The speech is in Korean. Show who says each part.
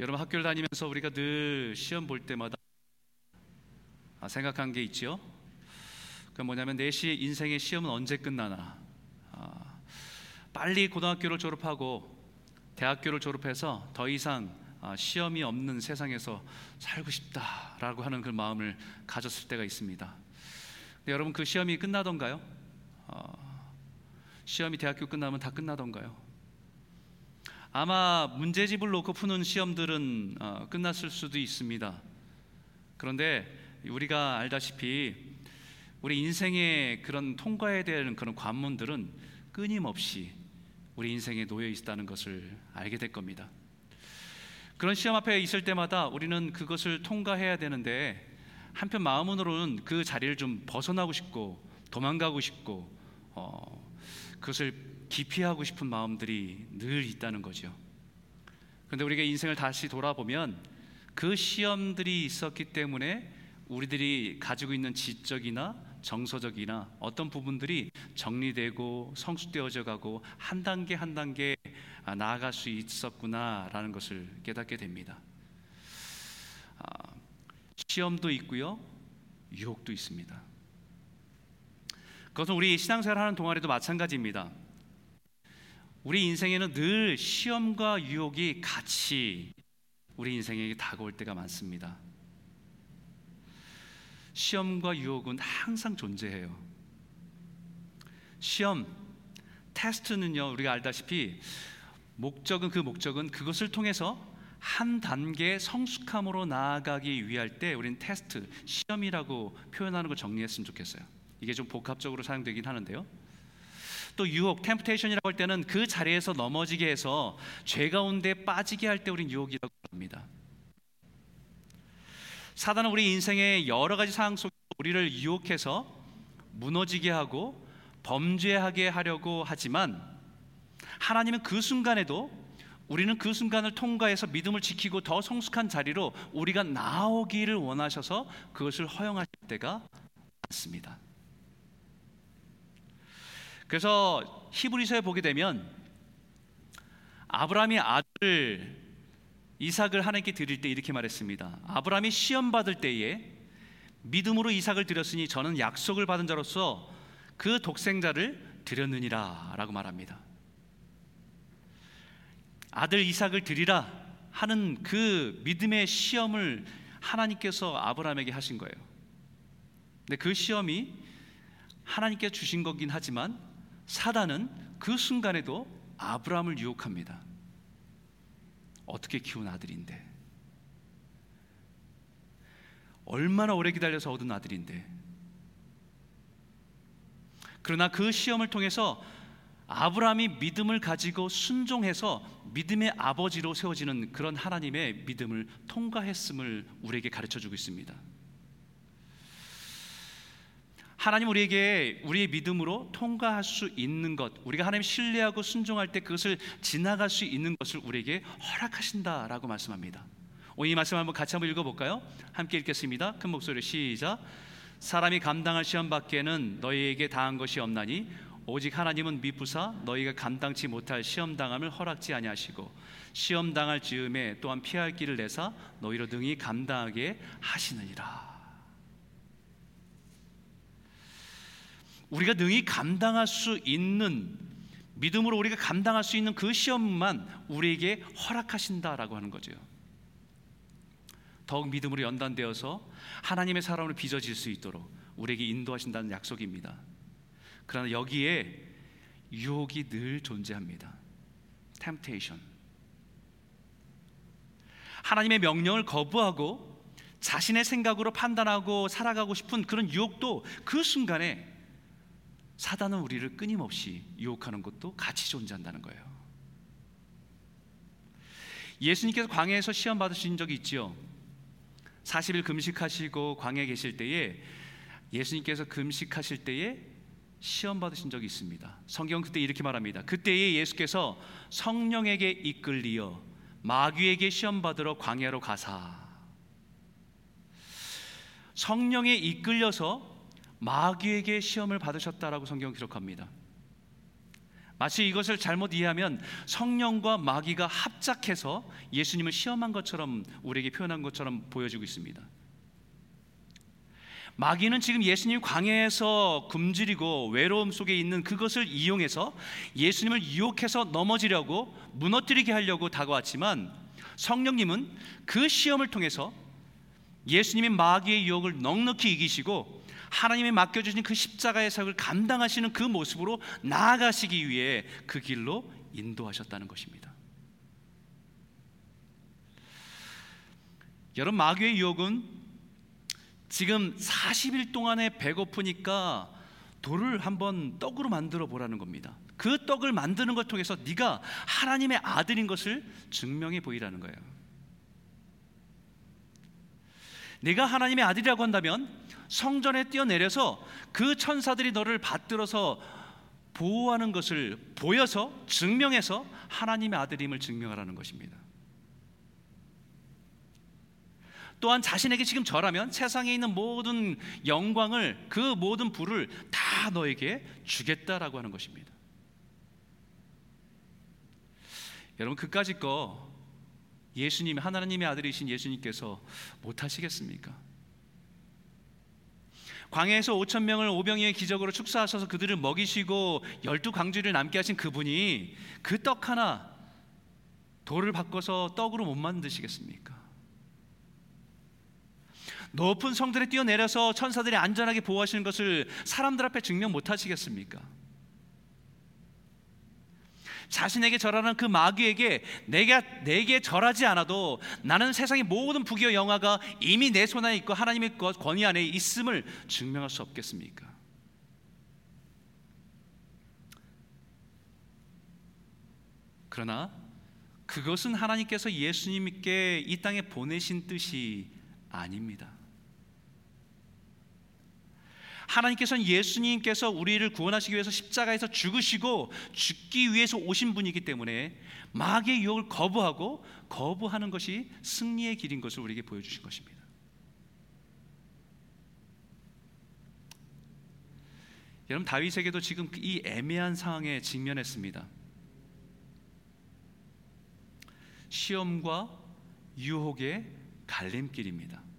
Speaker 1: 여러분 학교를 다니면서 우리가 늘 시험 볼 때마다 아, 생각한 게 있지요. 그 뭐냐면 내 시, 인생의 시험은 언제 끝나나. 아, 빨리 고등학교를 졸업하고 대학교를 졸업해서 더 이상 아, 시험이 없는 세상에서 살고 싶다라고 하는 그 마음을 가졌을 때가 있습니다. 여러분 그 시험이 끝나던가요? 어, 시험이 대학교 끝나면 다 끝나던가요? 아마 문제집을 놓고 푸는 시험들은 어, 끝났을 수도 있습니다. 그런데 우리가 알다시피 우리 인생의 그런 통과해야 되는 그런 관문들은 끊임없이 우리 인생에 놓여 있다는 것을 알게 될 겁니다. 그런 시험 앞에 있을 때마다 우리는 그것을 통과해야 되는데 한편 마음으로는 그 자리를 좀 벗어나고 싶고 도망가고 싶고 어, 그것을 기피하고 싶은 마음들이 늘 있다는 거죠. 그런데 우리가 인생을 다시 돌아보면 그 시험들이 있었기 때문에 우리들이 가지고 있는 지적이나 정서적이나 어떤 부분들이 정리되고 성숙되어져 가고 한 단계 한 단계 나아갈 수 있었구나라는 것을 깨닫게 됩니다. 아, 시험도 있고요, 유혹도 있습니다. 그것은 우리 신앙생활 하는 동안에도 마찬가지입니다. 우리 인생에는 늘 시험과 유혹이 같이 우리 인생에게 다가올 때가 많습니다. 시험과 유혹은 항상 존재해요. 시험, 테스트는요, 우리가 알다시피 목적은 그 목적은 그것을 통해서 한 단계 성숙함으로 나아가기 위할 때 우리는 테스트, 시험이라고 표현하는 걸 정리했으면 좋겠어요. 이게 좀 복합적으로 사용되긴 하는데요. 또 유혹, 템프테이션이라고 할 때는 그 자리에서 넘어지게 해서 죄 가운데 빠지게 할 때 우리는 유혹이라고 합니다. 사단은 우리 인생의 여러 가지 상황 속에 우리를 유혹해서 무너지게 하고 범죄하게 하려고 하지만 하나님은 그 순간에도 우리는 그 순간을 통과해서 믿음을 지키고 더 성숙한 자리로 우리가 나오기를 원하셔서 그것을 허용하실 때가 많습니다. 그래서 히브리서에 보게 되면 아브라함이 아들 이삭을 하나님께 드릴 때 이렇게 말했습니다. 아브라함이 시험 받을 때에 믿음으로 이삭을 드렸으니 저는 약속을 받은 자로서 그 독생자를 드렸느니라라고 말합니다. 아들 이삭을 드리라 하는 그 믿음의 시험을 하나님께서 아브라함에게 하신 거예요. 근데 그 시험이 하나님께 주신 거긴 하지만 사단은 그 순간에도 아브라함을 유혹합니다. 어떻게 키운 아들인데 얼마나 오래 기다려서 얻은 아들인데 그러나 그 시험을 통해서 아브라함이 믿음을 가지고 순종해서 믿음의 아버지로 세워지는 그런 하나님의 믿음을 통과했음을 우리에게 가르쳐 주고 있습니다. 하나님 우리에게 우리의 믿음으로 통과할 수 있는 것, 우리가 하나님 신뢰하고 순종할 때 그것을 지나갈 수 있는 것을 우리에게 허락하신다라고 말씀합니다. 오늘 이 말씀 한번 같이 한번 읽어볼까요? 함께 읽겠습니다. 큰 목소리 시작. 사람이 감당할 시험 밖에는 너희에게 당한 것이 없나니 오직 하나님은 미부사 너희가 감당치 못할 시험 당함을 허락지 아니하시고 시험 당할 즈음에 또한 피할 길을 내사 너희로 등이 감당하게 하시느니라. 우리가 능히 감당할 수 있는 믿음으로 우리가 감당할 수 있는 그 시험만 우리에게 허락하신다라고 하는 거죠. 더욱 믿음으로 연단되어서 하나님의 사람으로 빚어질 수 있도록 우리에게 인도하신다는 약속입니다. 그러나 여기에 유혹이 늘 존재합니다. temptation. 하나님의 명령을 거부하고 자신의 생각으로 판단하고 살아가고 싶은 그런 유혹도 그 순간에 사단은 우리를 끊임없이 유혹하는 것도 같이 존재한다는 거예요. 예수님께서 광야에서 시험 받으신 적이 있지요. 40일 금식하시고 광야에 계실 때에 예수님께서 금식하실 때에 시험 받으신 적이 있습니다. 성경 그때 이렇게 말합니다. 그때에 예수께서 성령에게 이끌리어 마귀에게 시험 받으러 광야로 가사 성령에 이끌려서 마귀에게 시험을 받으셨다라고 성경 기록합니다. 마치 이것을 잘못 이해하면 성령과 마귀가 합작해서 예수님을 시험한 것처럼 우리에게 표현한 것처럼 보여지고 있습니다. 마귀는 지금 예수님 광야에서 굶주리고 외로움 속에 있는 그것을 이용해서 예수님을 유혹해서 넘어지려고 무너뜨리게 하려고 다가왔지만 성령님은 그 시험을 통해서 예수님이 마귀의 유혹을 넉넉히 이기시고 하나님이 맡겨주신 그 십자가의 사역을 감당하시는 그 모습으로 나아가시기 위해 그 길로 인도하셨다는 것입니다. 여러분 마귀의 유혹은 지금 40일 동안에 배고프니까 돌을 한번 떡으로 만들어 보라는 겁니다. 그 떡을 만드는 걸 통해서 네가 하나님의 아들인 것을 증명해 보이라는 거예요. 네가 하나님의 아들이라고 한다면 성전에 뛰어내려서 그 천사들이 너를 받들어서 보호하는 것을 보여서 증명해서 하나님의 아들임을 증명하라는 것입니다. 또한 자신에게 지금 절하면 세상에 있는 모든 영광을 그 모든 부를 다 너에게 주겠다라고 하는 것입니다. 여러분 그까짓 거 예수님 하나님의 아들이신 예수님께서 못 하시겠습니까? 광야에서 5천 명을 오병이의 기적으로 축사하셔서 그들을 먹이시고 열두 광주를 남게 하신 그분이 그 떡 하나 돌을 바꿔서 떡으로 못 만드시겠습니까? 높은 성들에 뛰어내려서 천사들이 안전하게 보호하시는 것을 사람들 앞에 증명 못 하시겠습니까? 자신에게 절하는 그 마귀에게 내가 내게 절하지 않아도 나는 세상의 모든 부귀와 영화가 이미 내 손 안에 있고 하나님의 권위 안에 있음을 증명할 수 없겠습니까? 그러나 그것은 하나님께서 예수님께 이 땅에 보내신 뜻이 아닙니다. 하나님께서는 예수님께서 우리를 구원하시기 위해서 십자가에서 죽으시고 죽기 위해서 오신 분이기 때문에 마귀의 유혹을 거부하고 거부하는 것이 승리의 길인 것을 우리에게 보여주신 것입니다. 여러분 다윗에게도 지금 이 애매한 상황에 직면했습니다. 시험과 유혹의 갈림길입니다.